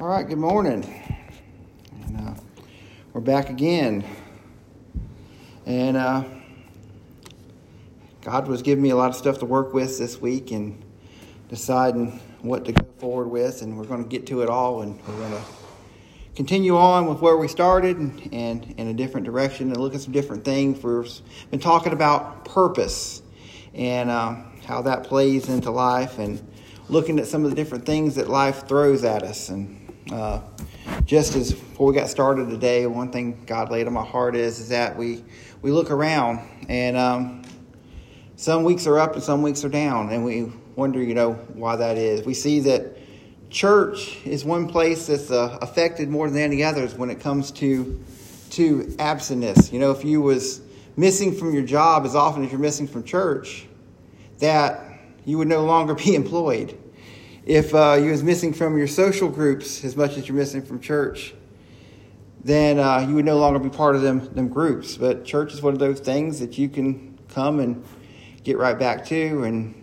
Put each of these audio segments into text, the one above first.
All right, good morning. And, uh, we're back again. And uh, God was giving me a lot of stuff to work with this week and deciding what to go forward with. And we're going to get to it all. And we're going to continue on with where we started and, and in a different direction and look at some different things. We've been talking about purpose and uh, how that plays into life and looking at some of the different things that life throws at us. And uh, just as before we got started today, one thing God laid on my heart is is that we we look around and um, some weeks are up and some weeks are down, and we wonder, you know, why that is. We see that church is one place that's uh, affected more than any others when it comes to to absentness. You know, if you was missing from your job as often as you're missing from church, that you would no longer be employed if uh, you was missing from your social groups as much as you're missing from church, then uh, you would no longer be part of them, them groups. But church is one of those things that you can come and get right back to, and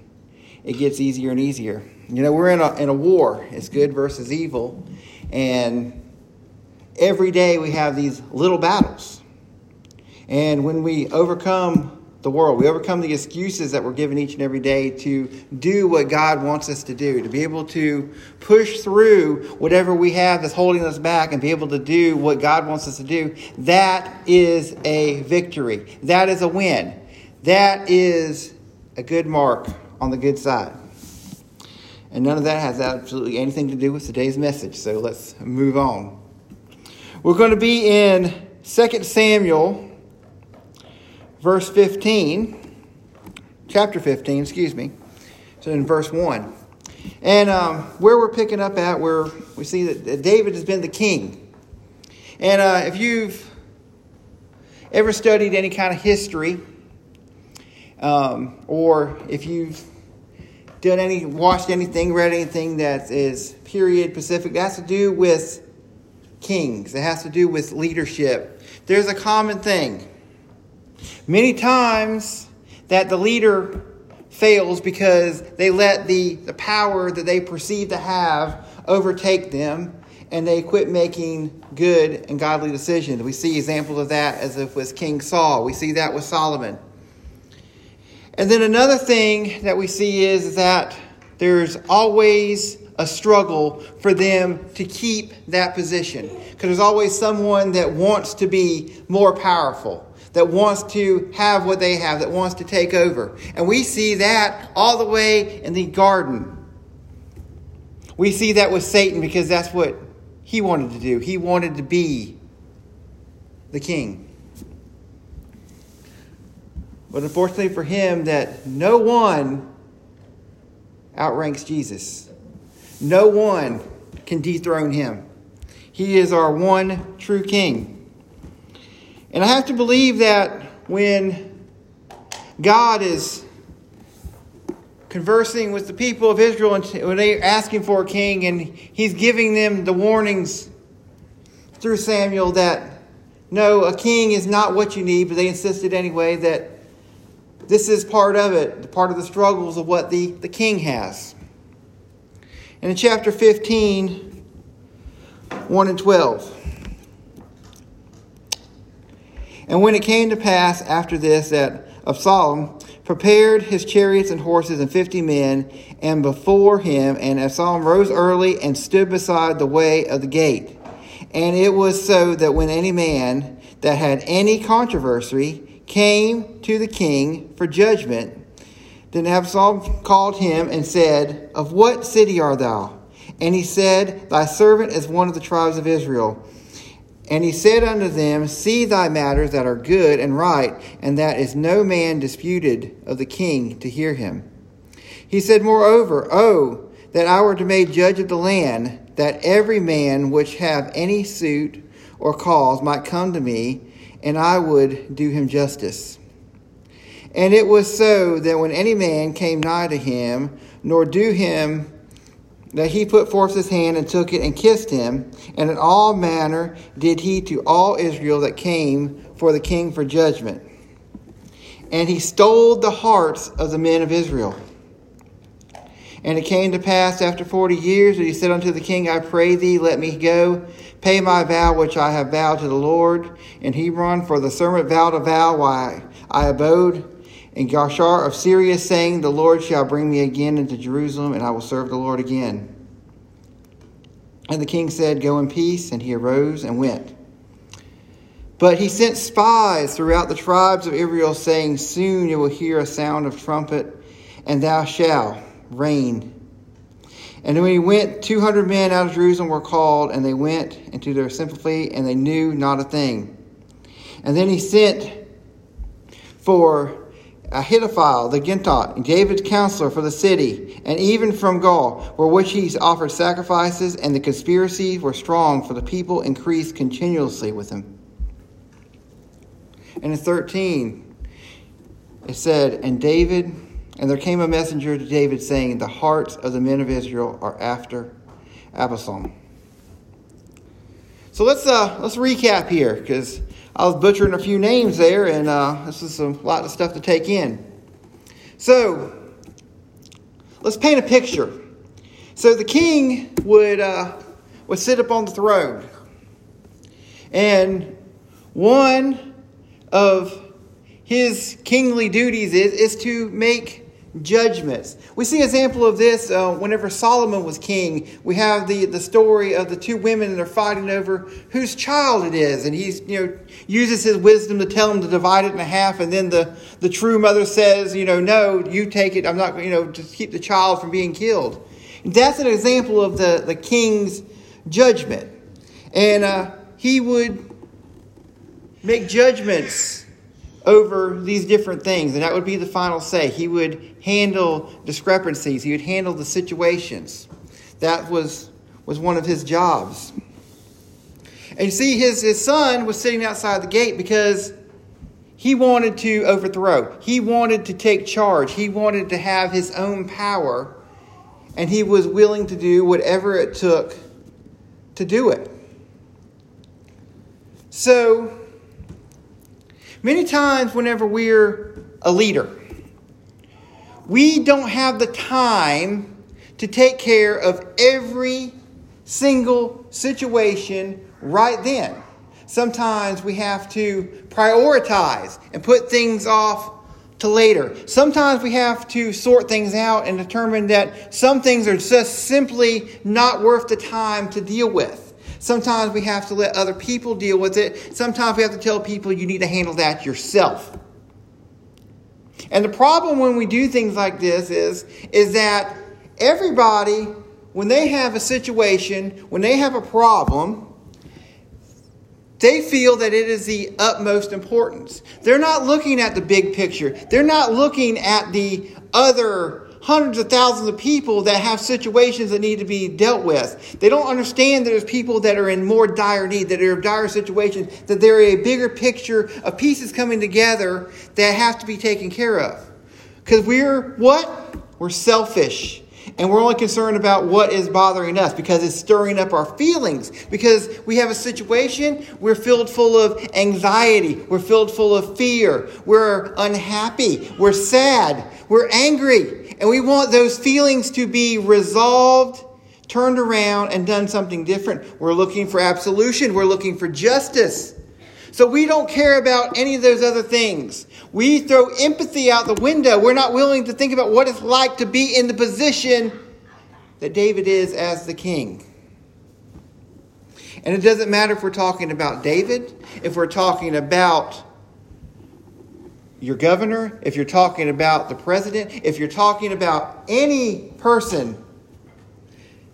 it gets easier and easier. You know, we're in a, in a war. It's good versus evil. And every day we have these little battles. And when we overcome the world. We overcome the excuses that we're given each and every day to do what God wants us to do, to be able to push through whatever we have that's holding us back and be able to do what God wants us to do. That is a victory. That is a win. That is a good mark on the good side. And none of that has absolutely anything to do with today's message. So let's move on. We're going to be in 2 Samuel verse 15, chapter 15, excuse me. So in verse 1. And um, where we're picking up at, where we see that David has been the king. And uh, if you've ever studied any kind of history, um, or if you've done any, watched anything, read anything that is period Pacific, that has to do with kings. It has to do with leadership. There's a common thing. Many times that the leader fails because they let the, the power that they perceive to have overtake them and they quit making good and godly decisions. We see examples of that as if with King Saul. We see that with Solomon. And then another thing that we see is that there's always a struggle for them to keep that position. Because there's always someone that wants to be more powerful that wants to have what they have, that wants to take over. And we see that all the way in the garden. We see that with Satan because that's what he wanted to do. He wanted to be the king. But unfortunately for him, that no one outranks Jesus. No one can dethrone him. He is our one true king. And I have to believe that when God is conversing with the people of Israel and when they're asking for a king and he's giving them the warnings through Samuel that no, a king is not what you need, but they insisted anyway that this is part of it, part of the struggles of what the, the king has. And in chapter 15, 1 and 12. And when it came to pass after this that Absalom prepared his chariots and horses and fifty men, and before him, and Absalom rose early and stood beside the way of the gate. And it was so that when any man that had any controversy came to the king for judgment, then Absalom called him and said, Of what city art thou? And he said, Thy servant is one of the tribes of Israel. And he said unto them, See thy matters that are good and right, and that is no man disputed of the king to hear him. He said, Moreover, Oh, that I were to make judge of the land, that every man which have any suit or cause might come to me, and I would do him justice. And it was so that when any man came nigh to him, nor do him that he put forth his hand and took it and kissed him. And in all manner did he to all Israel that came for the king for judgment. And he stole the hearts of the men of Israel. And it came to pass after forty years that he said unto the king, I pray thee, let me go, pay my vow which I have vowed to the Lord in Hebron, for the servant vowed a vow while I abode in Geshur of Syria, saying, The Lord shall bring me again into Jerusalem, and I will serve the Lord again. And the king said, Go in peace. And he arose and went. But he sent spies throughout the tribes of Israel, saying, Soon you will hear a sound of trumpet, and thou shalt reign. And when he went, 200 men out of Jerusalem were called, and they went into their assembly, and they knew not a thing. And then he sent for Ahithophel the Gittite, David's counselor for the city, and even from Gaul, for which he offered sacrifices, and the conspiracies were strong, for the people increased continuously with him. And in 13, it said, And David, and there came a messenger to David saying, The hearts of the men of Israel are after Absalom. So let's uh, let's recap here, because I was butchering a few names there, and uh, this is a lot of stuff to take in. So, let's paint a picture. So the king would uh, would sit up on the throne, and one of his kingly duties is, is to make judgments. We see an example of this uh, whenever Solomon was king. We have the, the story of the two women and they're fighting over whose child it is. And he you know, uses his wisdom to tell them to divide it in half. And then the, the true mother says, you know, no, you take it. I'm not, you know, just keep the child from being killed. That's an example of the, the king's judgment. And uh, he would make judgments over these different things, and that would be the final say. He would handle discrepancies, he would handle the situations. That was, was one of his jobs. And you see, his, his son was sitting outside the gate because he wanted to overthrow, he wanted to take charge, he wanted to have his own power, and he was willing to do whatever it took to do it. So, Many times, whenever we're a leader, we don't have the time to take care of every single situation right then. Sometimes we have to prioritize and put things off to later. Sometimes we have to sort things out and determine that some things are just simply not worth the time to deal with. Sometimes we have to let other people deal with it. Sometimes we have to tell people you need to handle that yourself. And the problem when we do things like this is, is that everybody, when they have a situation, when they have a problem, they feel that it is the utmost importance. They're not looking at the big picture. They're not looking at the other hundreds of thousands of people that have situations that need to be dealt with. They don't understand that there's people that are in more dire need, that are in dire situations, that there is a bigger picture of pieces coming together that have to be taken care of. Because we're what? We're selfish. And we're only concerned about what is bothering us because it's stirring up our feelings. Because we have a situation, we're filled full of anxiety, we're filled full of fear, we're unhappy, we're sad, we're angry. And we want those feelings to be resolved, turned around, and done something different. We're looking for absolution, we're looking for justice. So we don't care about any of those other things. We throw empathy out the window. We're not willing to think about what it's like to be in the position that David is as the king. And it doesn't matter if we're talking about David, if we're talking about your governor, if you're talking about the president, if you're talking about any person,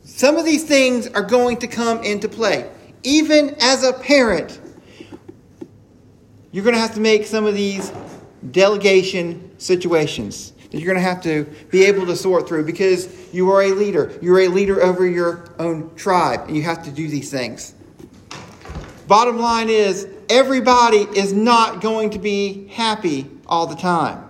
some of these things are going to come into play. Even as a parent, you're going to have to make some of these delegation situations that you're going to have to be able to sort through because you are a leader. You're a leader over your own tribe, and you have to do these things. Bottom line is, everybody is not going to be happy all the time.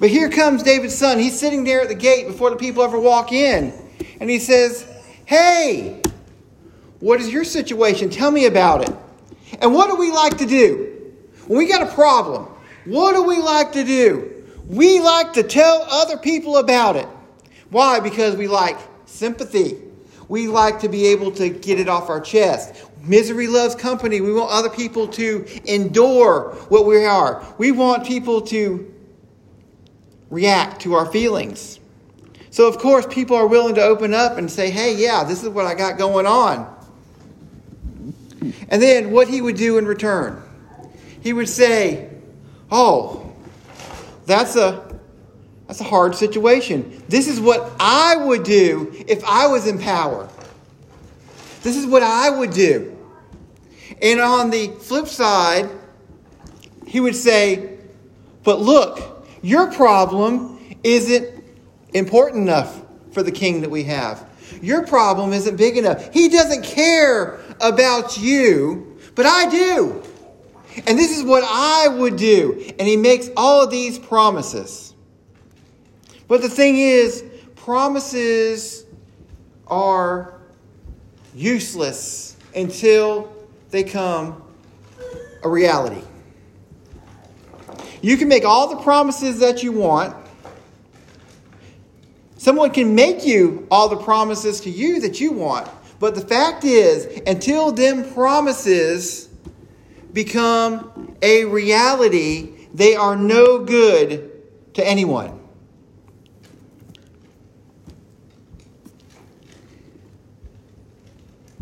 But here comes David's son. He's sitting there at the gate before the people ever walk in. And he says, Hey, what is your situation? Tell me about it. And what do we like to do? When we got a problem, what do we like to do? We like to tell other people about it. Why? Because we like sympathy. We like to be able to get it off our chest. Misery loves company. We want other people to endure what we are. We want people to react to our feelings. So, of course, people are willing to open up and say, hey, yeah, this is what I got going on. And then what he would do in return? He would say, oh, that's a that's a hard situation. This is what I would do if I was in power. This is what I would do. And on the flip side, he would say, But look, your problem isn't important enough for the king that we have. Your problem isn't big enough. He doesn't care about you, but I do. And this is what I would do. And he makes all of these promises. But the thing is, promises are useless until they come a reality. You can make all the promises that you want. Someone can make you all the promises to you that you want. But the fact is, until them promises become a reality, they are no good to anyone.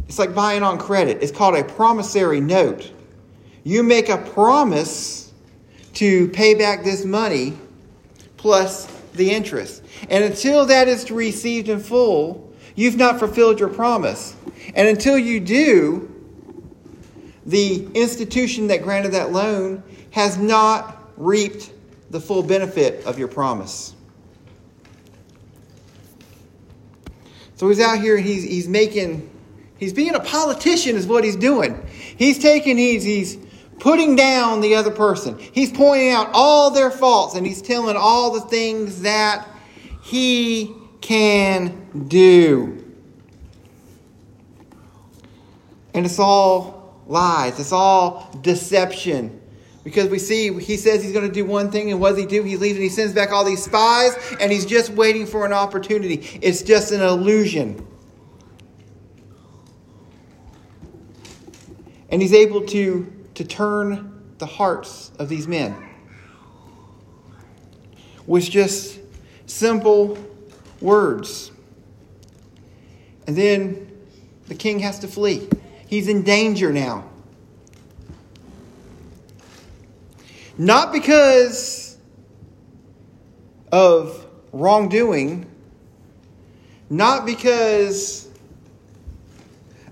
It's like buying on credit. It's called a promissory note. You make a promise to pay back this money plus the interest. And until that is received in full, you've not fulfilled your promise. And until you do, the institution that granted that loan has not reaped the full benefit of your promise. So he's out here and he's, he's making He's being a politician, is what he's doing. He's taking, he's, he's putting down the other person. He's pointing out all their faults and he's telling all the things that he can do. And it's all lies, it's all deception. Because we see, he says he's going to do one thing, and what does he do? He leaves and he sends back all these spies, and he's just waiting for an opportunity. It's just an illusion. And he's able to, to turn the hearts of these men with just simple words. And then the king has to flee. He's in danger now. Not because of wrongdoing, not because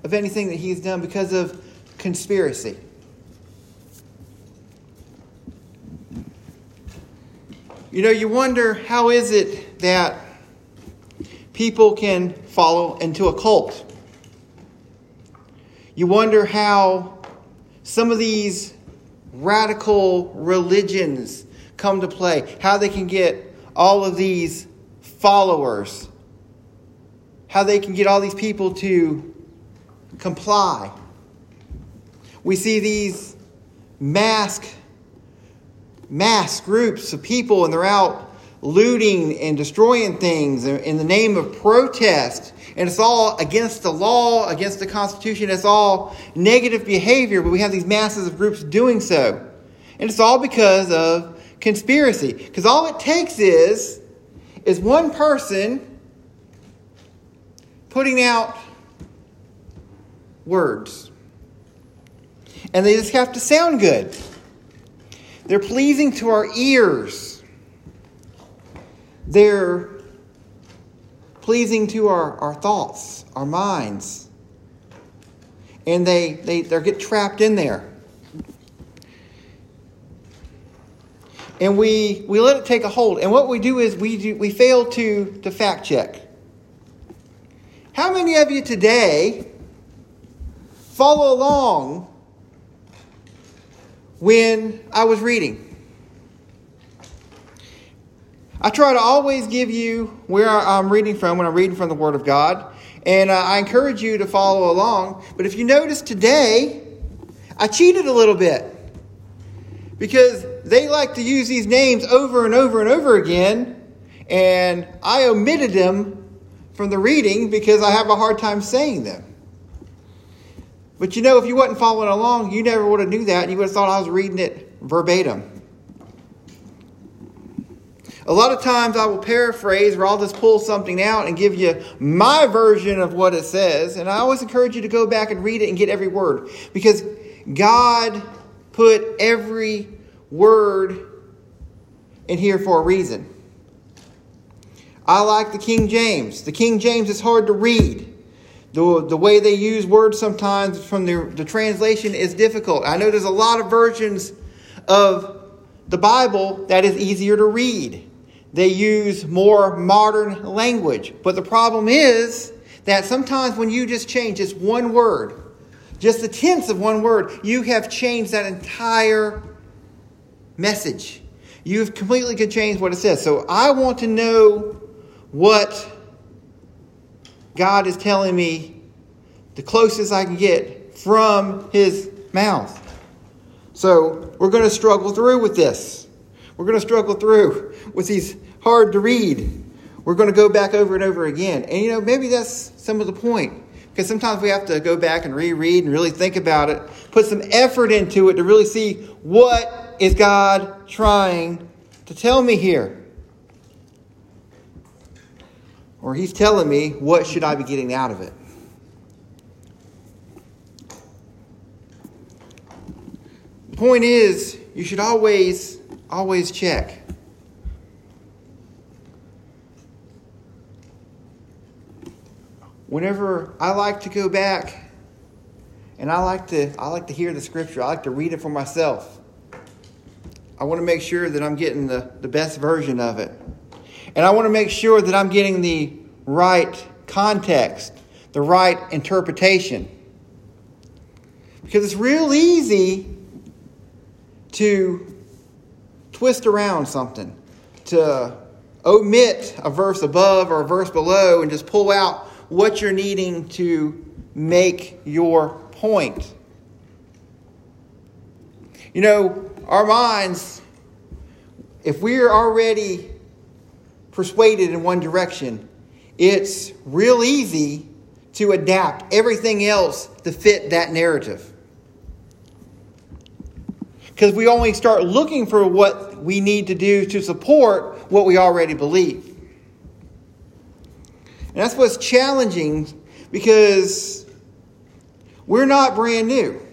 of anything that he's done, because of conspiracy. You know, you wonder how is it that people can follow into a cult? You wonder how some of these radical religions come to play, how they can get all of these followers, how they can get all these people to comply. We see these mask mass groups of people and they're out looting and destroying things in the name of protest. And it's all against the law, against the Constitution. It's all negative behavior, but we have these masses of groups doing so. And it's all because of conspiracy. Because all it takes is, is one person putting out words and they just have to sound good. They're pleasing to our ears. They're pleasing to our, our thoughts, our minds. And they, they, they get trapped in there. And we, we let it take a hold. And what we do is we, do, we fail to, to fact check. How many of you today follow along when I was reading. I try to always give you where I'm reading from when I'm reading from the Word of God, and uh, I encourage you to follow along. But if you notice today, I cheated a little bit because they like to use these names over and over and over again, And I omitted them from the reading because I have a hard time saying them. But you know, if you wasn't following along, you never would have knew that. You would have thought I was reading it verbatim. A lot of times I will paraphrase or I'll just pull something out and give you my version of what it says. And I always encourage you to go back and read it and get every word. Because God put every word in here for a reason. I like the King James. The King James is hard to read. The, the way they use words sometimes from the, the translation is difficult. I know there's a lot of versions of the Bible that is easier to read. They use more modern language. But the problem is that sometimes when you just change just one word, just the tense of one word, you have changed that entire message. You've completely changed what it says. So I want to know what God is telling me the closest I can get from His mouth. So we're going to struggle through with this. We're going to struggle through with these hard to read. We're going to go back over and over again. And you know, maybe that's some of the point. Because sometimes we have to go back and reread and really think about it, put some effort into it to really see what is God trying to tell me here. Or he's telling me what should I be getting out of it. The point is, you should always, always check. Whenever I like to go back and I like to I like to hear the scripture, I like to read it for myself. I want to make sure that I'm getting the, the best version of it. And I want to make sure that I'm getting the right context, the right interpretation. Because it's real easy to twist around something, to omit a verse above or a verse below and just pull out what you're needing to make your point. You know, our minds, if we're already persuaded in one direction, it's real easy to adapt everything else to fit that narrative. Because we only start looking for what we need to do to support what we already believe. And that's what's challenging because we're not brand new.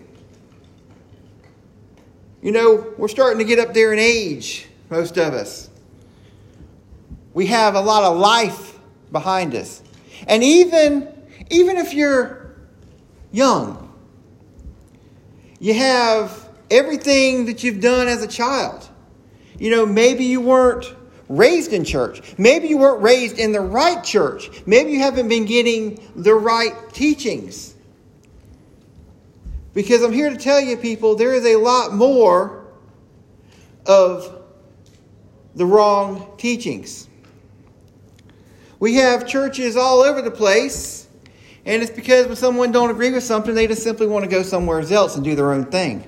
You know, we're starting to get up there in age, most of us. We have a lot of life behind us. And even, even if you're young, you have everything that you've done as a child. You know, maybe you weren't raised in church. Maybe you weren't raised in the right church. Maybe you haven't been getting the right teachings. Because I'm here to tell you, people, there is a lot more of the wrong teachings. We have churches all over the place, and it's because when someone don't agree with something, they just simply want to go somewhere else and do their own thing.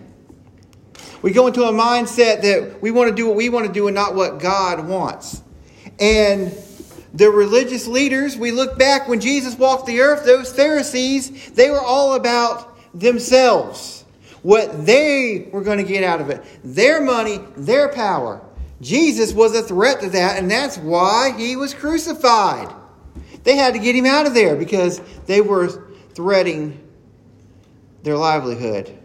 We go into a mindset that we want to do what we want to do and not what God wants. And the religious leaders, we look back when Jesus walked the earth, those Pharisees, they were all about themselves, what they were going to get out of it, their money, their power. Jesus was a threat to that, and that's why he was crucified. They had to get him out of there because they were threatening their livelihood.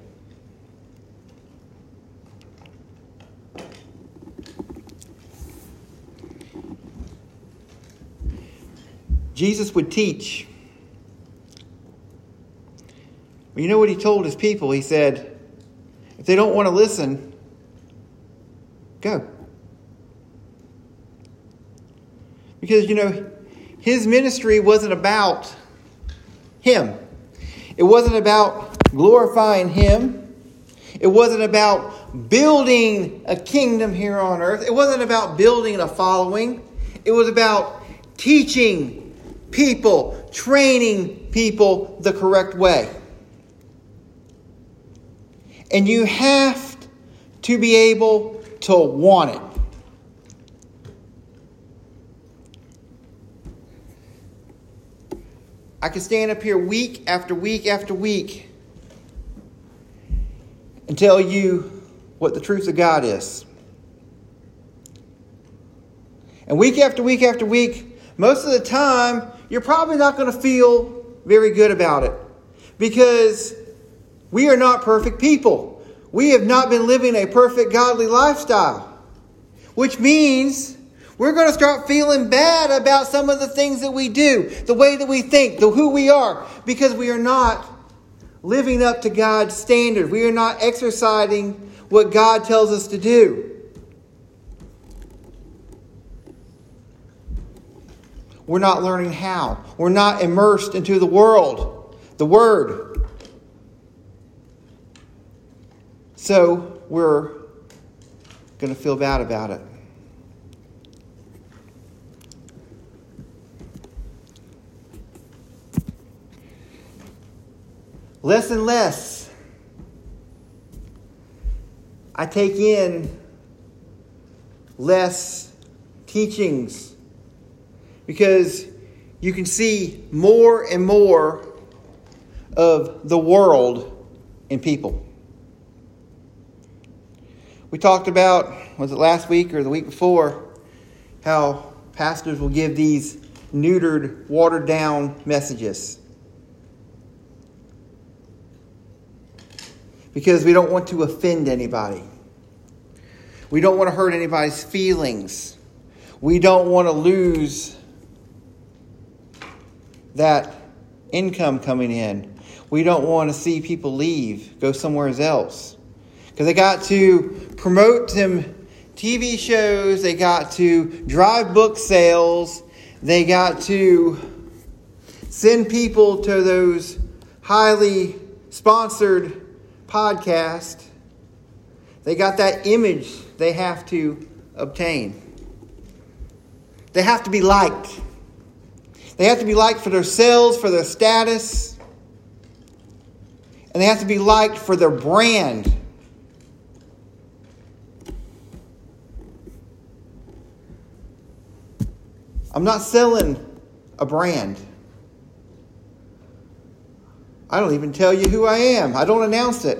Jesus would teach you know what he told his people? He said, if they don't want to listen, go. Because, you know, his ministry wasn't about him, it wasn't about glorifying him. It wasn't about building a kingdom here on earth. It wasn't about building a following. It was about teaching people, training people the correct way. And you have to be able to want it. I could stand up here week after week after week and tell you what the truth of God is. And week after week after week, most of the time, you're probably not going to feel very good about it because we are not perfect people. We have not been living a perfect godly lifestyle, which means we're going to start feeling bad about some of the things that we do, the way that we think, the who we are, because we are not living up to God's standard. We are not exercising what God tells us to do. We're not learning how. We're not immersed into the world, the Word. So we're going to feel bad about it. Less and less, I take in less teachings because you can see more and more of the world in people. We talked about, was it last week or the week before, how pastors will give these neutered, watered down messages. Because we don't want to offend anybody. We don't want to hurt anybody's feelings. We don't want to lose that income coming in. We don't want to see people leave, go somewhere else. Because they got to promote some TV shows, they got to drive book sales, they got to send people to those highly sponsored podcasts. They got that image they have to obtain. They have to be liked. They have to be liked for their sales, for their status, and they have to be liked for their brand. I'm not selling a brand. I don't even tell you who I am. I don't announce it.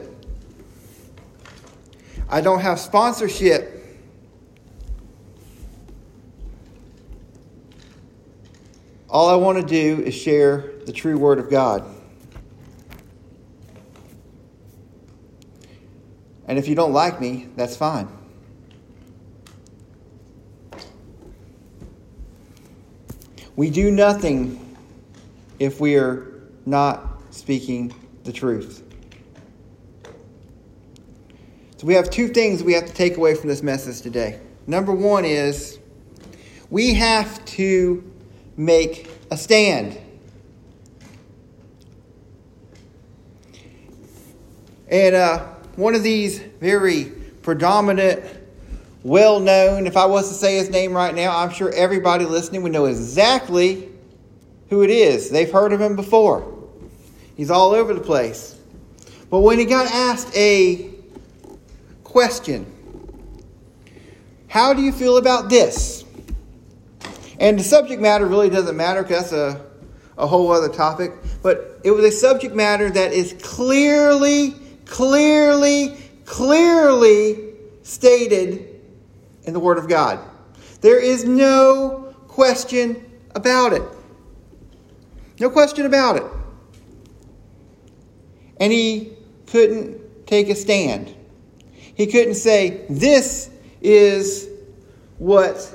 I don't have sponsorship. All I want to do is share the true Word of God. And if you don't like me, that's fine. We do nothing if we are not speaking the truth. So we have two things we have to take away from this message today. Number one is we have to make a stand. And uh, one of these very predominant, well known, if I was to say his name right now, I'm sure everybody listening would know exactly who it is. They've heard of him before. He's all over the place. But when he got asked a question, how do you feel about this? And the subject matter really doesn't matter because that's a, a whole other topic. But it was a subject matter that is clearly, clearly, clearly stated in the Word of God. There is no question about it. No question about it. And he couldn't take a stand. He couldn't say, This is what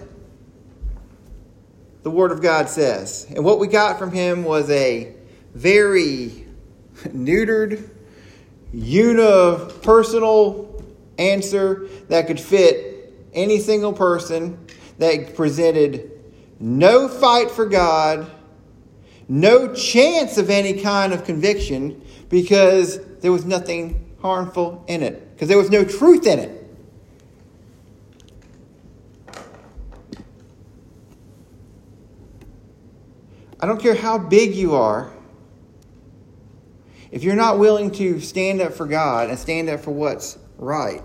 the Word of God says. And what we got from him was a very neutered, unipersonal answer that could fit any single person, that presented no fight for God, no chance of any kind of conviction because there was nothing harmful in it, because there was no truth in it. I don't care how big you are. If you're not willing to stand up for God and stand up for what's right,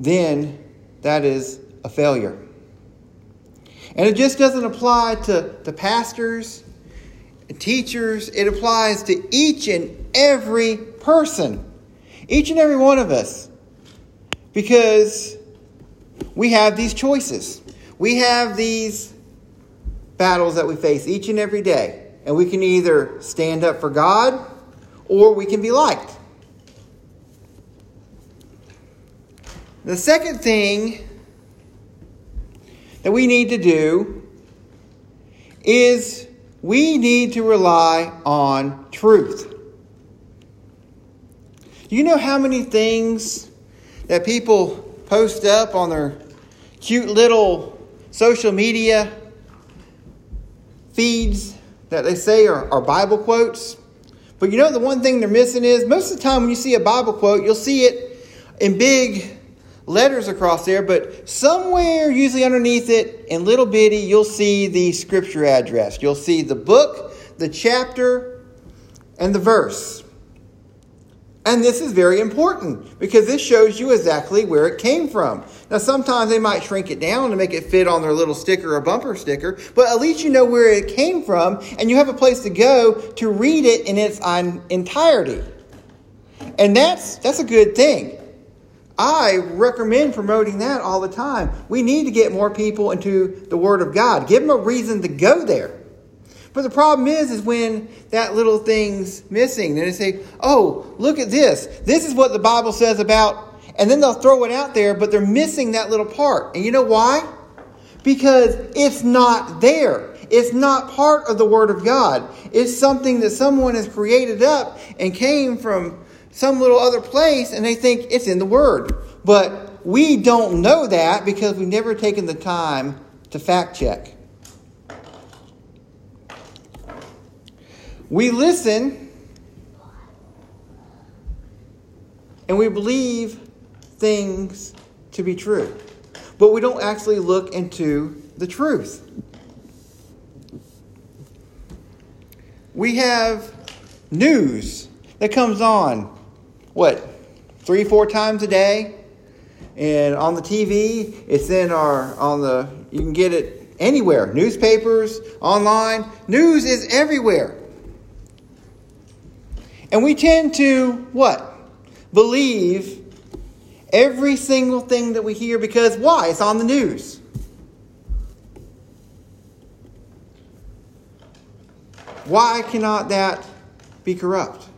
then that is a failure. And it just doesn't apply to, to pastors, teachers, it applies to each and every person, each and every one of us, because we have these choices. We have these battles that we face each and every day, and we can either stand up for God or we can be liked. The second thing that we need to do is we need to rely on truth. You know how many things that people post up on their cute little social media feeds that they say are, are Bible quotes? But you know, the one thing they're missing is most of the time when you see a Bible quote, you'll see it in big letters across there, but somewhere, usually underneath it, in little bitty, you'll see the scripture address. You'll see the book, the chapter, and the verse. And this is very important because this shows you exactly where it came from. Now, sometimes they might shrink it down to make it fit on their little sticker or bumper sticker, but at least you know where it came from and you have a place to go to read it in its entirety. And that's, that's a good thing. I recommend promoting that all the time. We need to get more people into the Word of God. Give them a reason to go there. But the problem is, is when that little thing's missing, then they say, "Oh, look at this. This is what the Bible says about," and then they'll throw it out there, but they're missing that little part. And you know why? Because it's not there. It's not part of the Word of God. It's something that someone has created up and came from some little other place and they think it's in the Word. But we don't know that because we've never taken the time to fact check. We listen and we believe things to be true, but we don't actually look into the truth. We have news that comes on what, three, four times a day. And on the TV, it's in our, on the, you can get it anywhere newspapers, online. News is everywhere. And we tend to, what? Believe every single thing that we hear because why? It's on the news. Why cannot that be corrupt?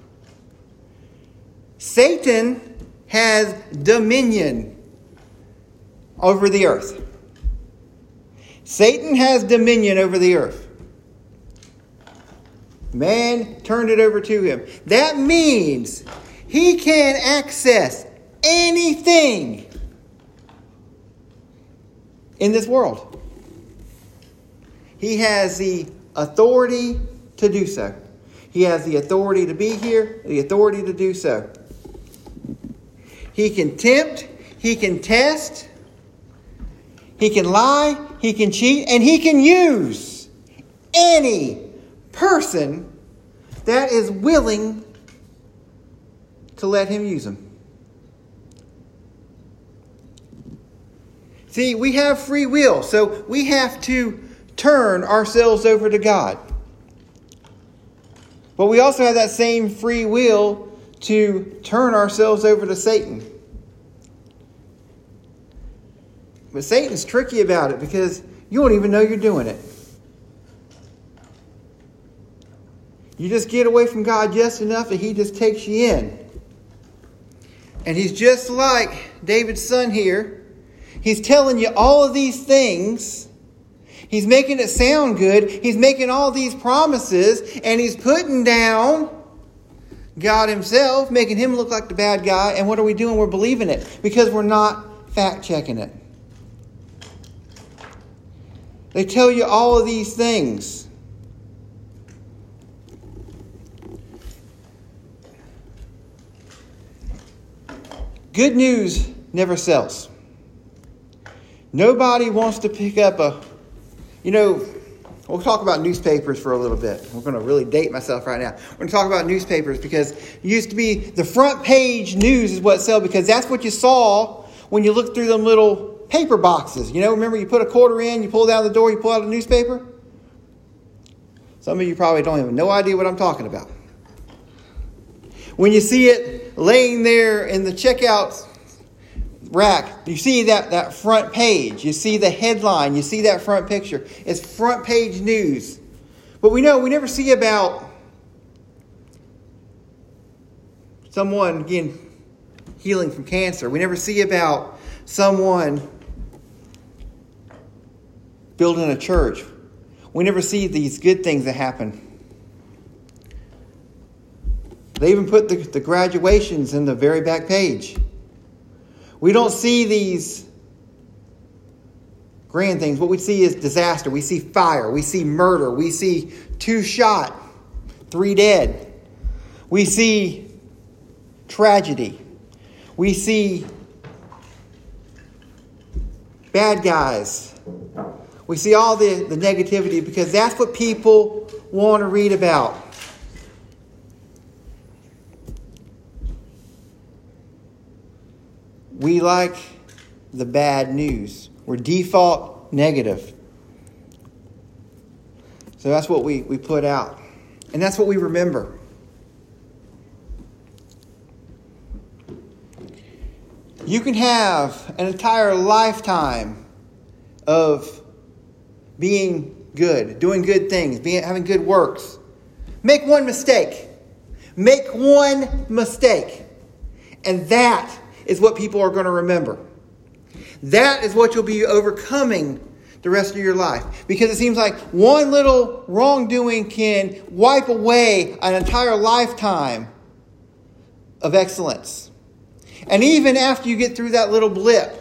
Satan has dominion over the earth. Satan has dominion over the earth. Man turned it over to him. That means he can access anything in this world. He has the authority to do so. He has the authority to be here, the authority to do so. He can tempt, he can test, he can lie, he can cheat, and he can use any person that is willing to let him use them. See, we have free will, so we have to turn ourselves over to God. But we also have that same free will to turn ourselves over to Satan. But Satan's tricky about it because you won't even know you're doing it. You just get away from God just enough that he just takes you in. And he's just like David's son here. He's telling you all of these things. He's making it sound good. He's making all these promises, and he's putting down God Himself, making Him look like the bad guy. And what are we doing? We're believing it because we're not fact checking it. They tell you all of these things. Good news never sells. Nobody wants to pick up a, you know, We'll talk about newspapers for a little bit. We're going to really date myself right now. We're going to talk about newspapers because it used to be the front page news is what sold because that's what you saw when you looked through them little paper boxes. You know, remember you put a quarter in, you pull down the door, you pull out a newspaper? Some of you probably don't have no idea what I'm talking about. When you see it laying there in the checkout rack, you see that, that front page, you see the headline, you see that front picture. It's front page news. But we know we never see about someone getting healing from cancer. We never see about someone building a church. We never see these good things that happen. They even put the, the graduations in the very back page. We don't see these grand things. What we see is disaster. We see fire. We see murder. We see two shot, three dead. We see tragedy. We see bad guys. We see all the, the negativity because that's what people want to read about. We like the bad news. We're default negative. So that's what we, we put out. And that's what we remember. You can have an entire lifetime of being good, doing good things, being, having good works. Make one mistake. Make one mistake. And that is what people are going to remember. That is what you'll be overcoming the rest of your life. Because it seems like one little wrongdoing can wipe away an entire lifetime of excellence. And even after you get through that little blip,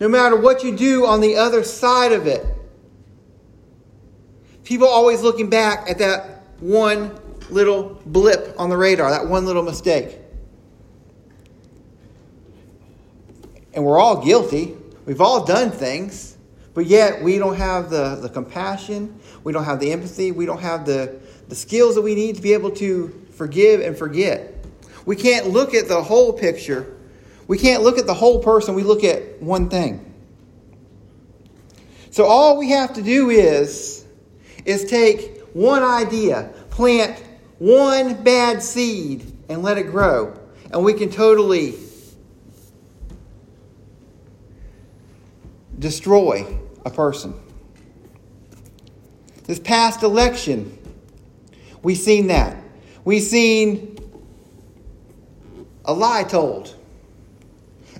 no matter what you do on the other side of it, people always looking back at that one little blip on the radar, that one little mistake. And we're all guilty. We've all done things, but yet we don't have the, the compassion, we don't have the empathy, we don't have the, the skills that we need to be able to forgive and forget. We can't look at the whole picture we can't look at the whole person, we look at one thing. So all we have to do is is take one idea, plant one bad seed and let it grow, and we can totally destroy a person. This past election, we've seen that. We've seen a lie told.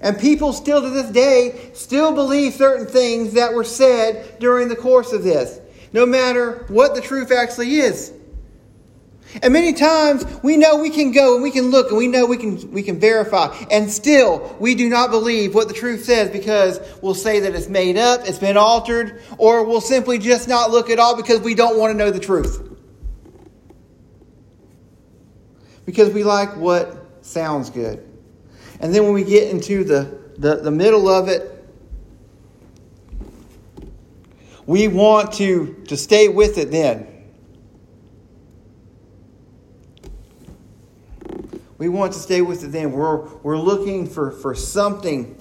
And people still to this day still believe certain things that were said during the course of this, no matter what the truth actually is. And many times we know we can go and we can look and we know we can we can verify and still we do not believe what the truth says because we'll say that it's made up, it's been altered, or we'll simply just not look at all because we don't want to know the truth. Because we like what sounds good. And then when we get into the, the, the middle of it, we want to, to stay with it then. We want to stay with it then. We're, we're looking for, for something.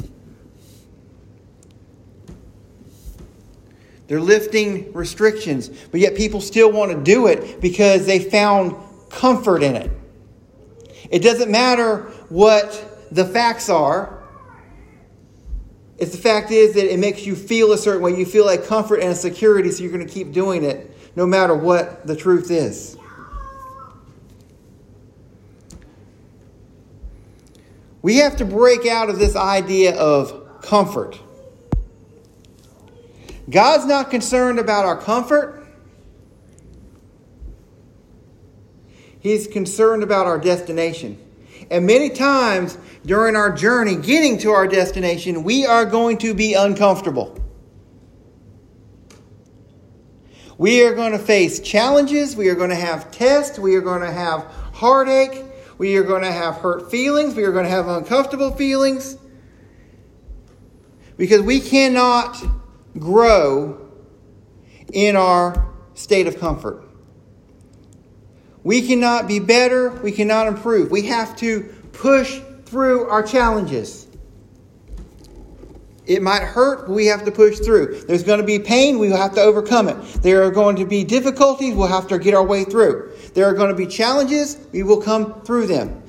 They're lifting restrictions, but yet people still want to do it because they found comfort in it. It doesn't matter what the facts are, It's the fact is that it makes you feel a certain way. You feel like comfort and security, so you're going to keep doing it no matter what the truth is. We have to break out of this idea of comfort. God's not concerned about our comfort. He's concerned about our destination. And many times during our journey getting to our destination, we are going to be uncomfortable. We are going to face challenges. We are going to have tests. We are going to have heartache. We are going to have hurt feelings. We are going to have uncomfortable feelings. Because we cannot grow in our state of comfort. We cannot be better. We cannot improve. We have to push through our challenges. It might hurt, but we have to push through. There's going to be pain, we have to overcome it. There are going to be difficulties, we'll have to get our way through. There are going to be challenges, we will come through them.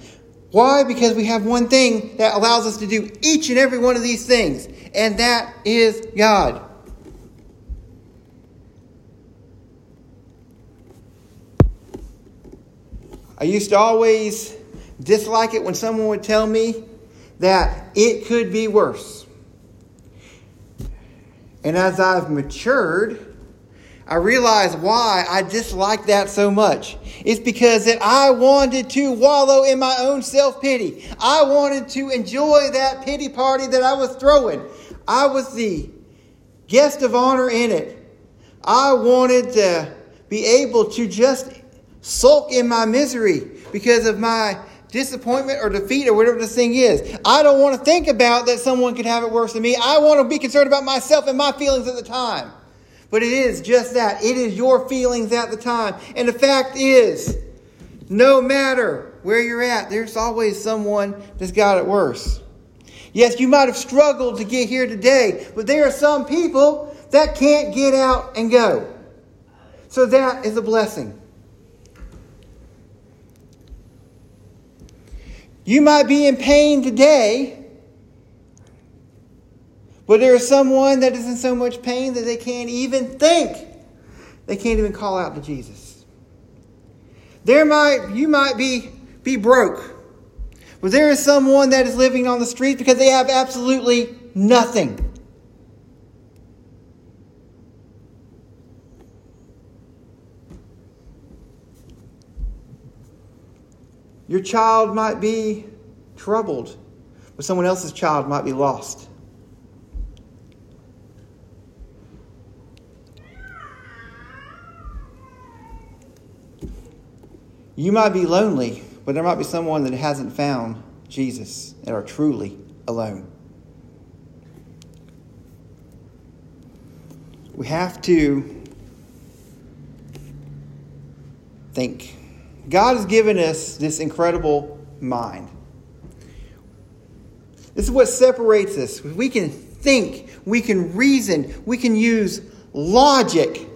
Why? Because we have one thing that allows us to do each and every one of these things, and that is God. I used to always dislike it when someone would tell me that it could be worse. And as I've matured, I realize why I dislike that so much. It's because that I wanted to wallow in my own self pity. I wanted to enjoy that pity party that I was throwing. I was the guest of honor in it. I wanted to be able to just sulk in my misery because of my disappointment or defeat or whatever this thing is. I don't want to think about that someone could have it worse than me. I want to be concerned about myself and my feelings at the time. But it is just that. It is your feelings at the time. And the fact is, no matter where you're at, there's always someone that's got it worse. Yes, you might have struggled to get here today, but there are some people that can't get out and go. So that is a blessing. You might be in pain today, but there is someone that is in so much pain that they can't even think. They can't even call out to Jesus. There might you might be be broke. But there is someone that is living on the street because they have absolutely nothing. Your child might be troubled, but someone else's child might be lost. You might be lonely, but there might be someone that hasn't found Jesus and are truly alone. We have to think. God has given us this incredible mind. This is what separates us. We can think, we can reason, we can use logic.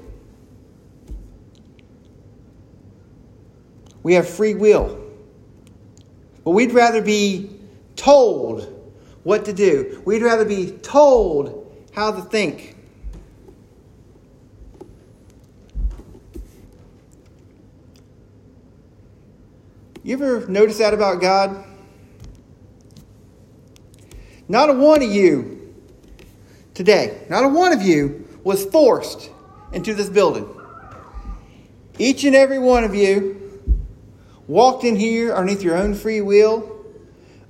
We have free will. But we'd rather be told what to do, we'd rather be told how to think. You ever notice that about God? Not a one of you today, not a one of you was forced into this building. Each and every one of you walked in here underneath your own free will,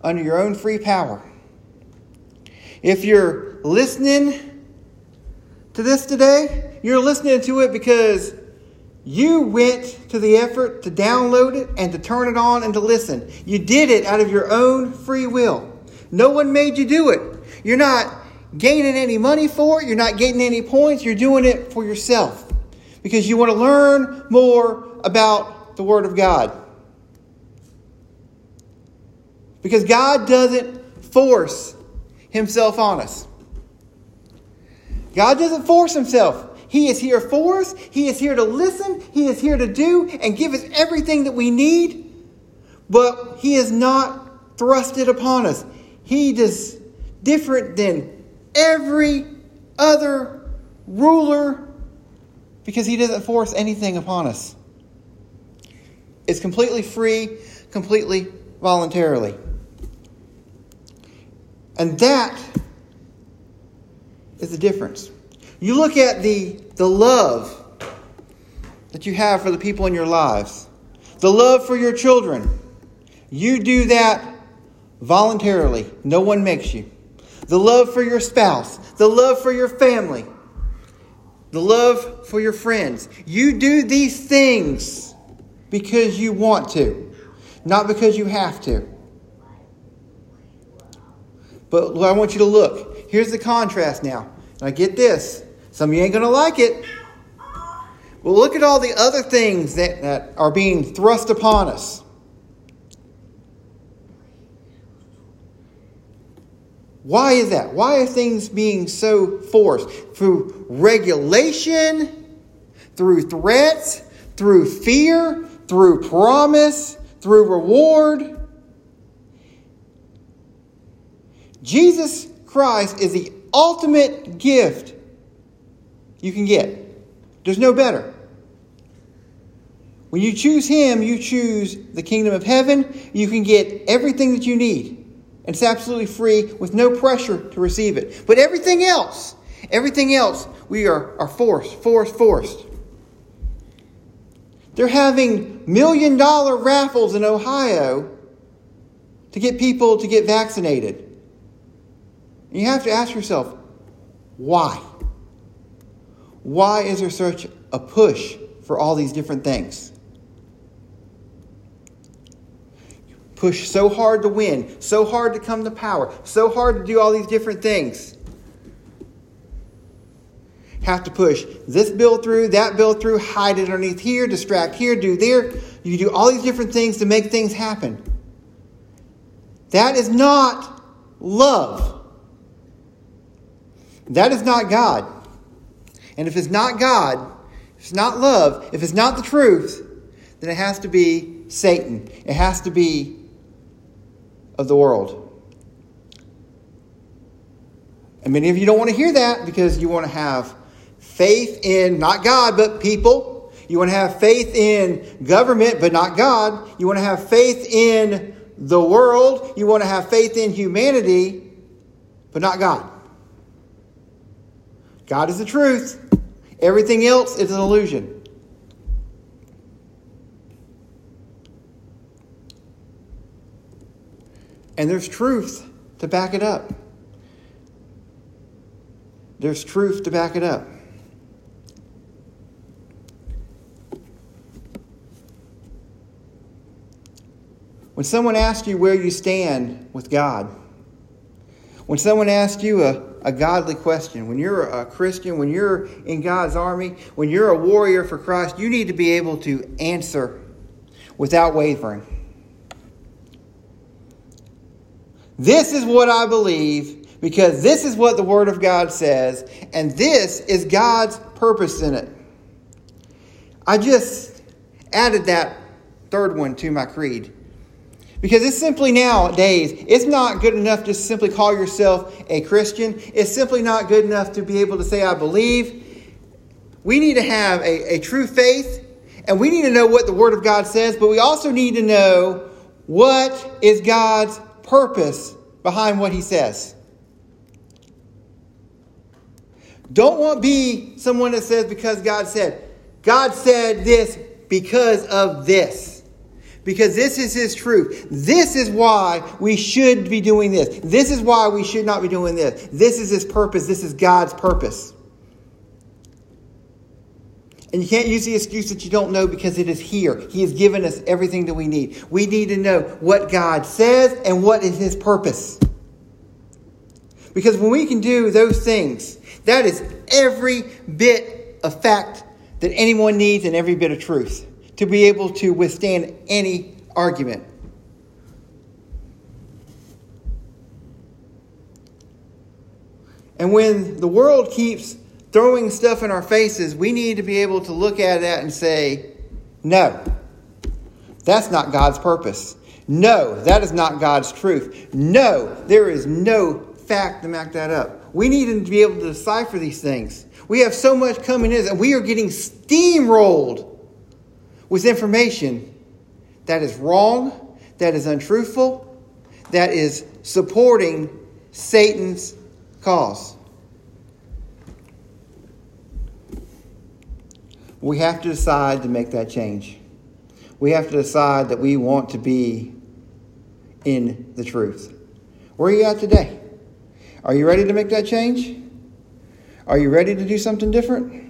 under your own free power. If you're listening to this today, you're listening to it because you went to the effort to download it and to turn it on and to listen. You did it out of your own free will. No one made you do it. You're not gaining any money for it. You're not getting any points. You're doing it for yourself because you want to learn more about the Word of God. Because God doesn't force Himself on us. God doesn't force Himself. He is here for us. He is here to listen. He is here to do and give us everything that we need. But He is not thrusted upon us. He is different than every other ruler because He doesn't force anything upon us. It's completely free, completely voluntarily. And that is the difference. You look at the, the love that you have for the people in your lives, the love for your children. You do that voluntarily, no one makes you. The love for your spouse, the love for your family, the love for your friends. You do these things because you want to, not because you have to. But I want you to look. Here's the contrast now. Now get this. Some of you ain't going to like it. Well, look at all the other things that, that are being thrust upon us. Why is that? Why are things being so forced? Through regulation, through threats, through fear, through promise, through reward. Jesus Christ is the ultimate gift you can get. There's no better. When you choose Him, you choose the kingdom of heaven. You can get everything that you need. And it's absolutely free with no pressure to receive it. But everything else, everything else, we are, are forced, forced, forced. They're having million dollar raffles in Ohio to get people to get vaccinated. And you have to ask yourself, why? Why is there such a push for all these different things? Push so hard to win, so hard to come to power, so hard to do all these different things have to push this bill through, that bill through, hide it underneath here, distract here, do there. You do all these different things to make things happen. That is not love. That is not God. And if it's not God, if it's not love, if it's not the truth, then it has to be Satan. It has to be of the world. And many of you don't want to hear that because you want to have faith in not God, but people. You want to have faith in government, but not God. You want to have faith in the world. You want to have faith in humanity, but not God. God is the truth. Everything else is an illusion. And there's truth to back it up. There's truth to back it up. When someone asks you where you stand with God, when someone asks you a, a godly question, when you're a Christian, when you're in God's army, when you're a warrior for Christ, you need to be able to answer without wavering. This is what I believe because this is what the Word of God says, and this is God's purpose in it. I just added that third one to my creed. Because it's simply nowadays, it's not good enough to simply call yourself a Christian. It's simply not good enough to be able to say, I believe. We need to have a, a true faith, and we need to know what the Word of God says, but we also need to know what is God's purpose behind what He says. Don't want be someone that says, because God said, God said this because of this because this is His truth. This is why we should be doing this. This is why we should not be doing this. This is His purpose. This is God's purpose. And you can't use the excuse that you don't know because it is here. He has given us everything that we need. We need to know what God says and what is His purpose. Because when we can do those things, that is every bit of fact that anyone needs and every bit of truth to be able to withstand any argument. And when the world keeps throwing stuff in our faces, we need to be able to look at that and say, no, that's not God's purpose. No, that is not God's truth. No, there is no fact to back that up. We need to be able to decipher these things. We have so much coming in, and we are getting steamrolled with information that is wrong, that is untruthful, that is supporting Satan's cause. We have to decide to make that change. We have to decide that we want to be in the truth. Where are you at today? Are you ready to make that change? Are you ready to do something different?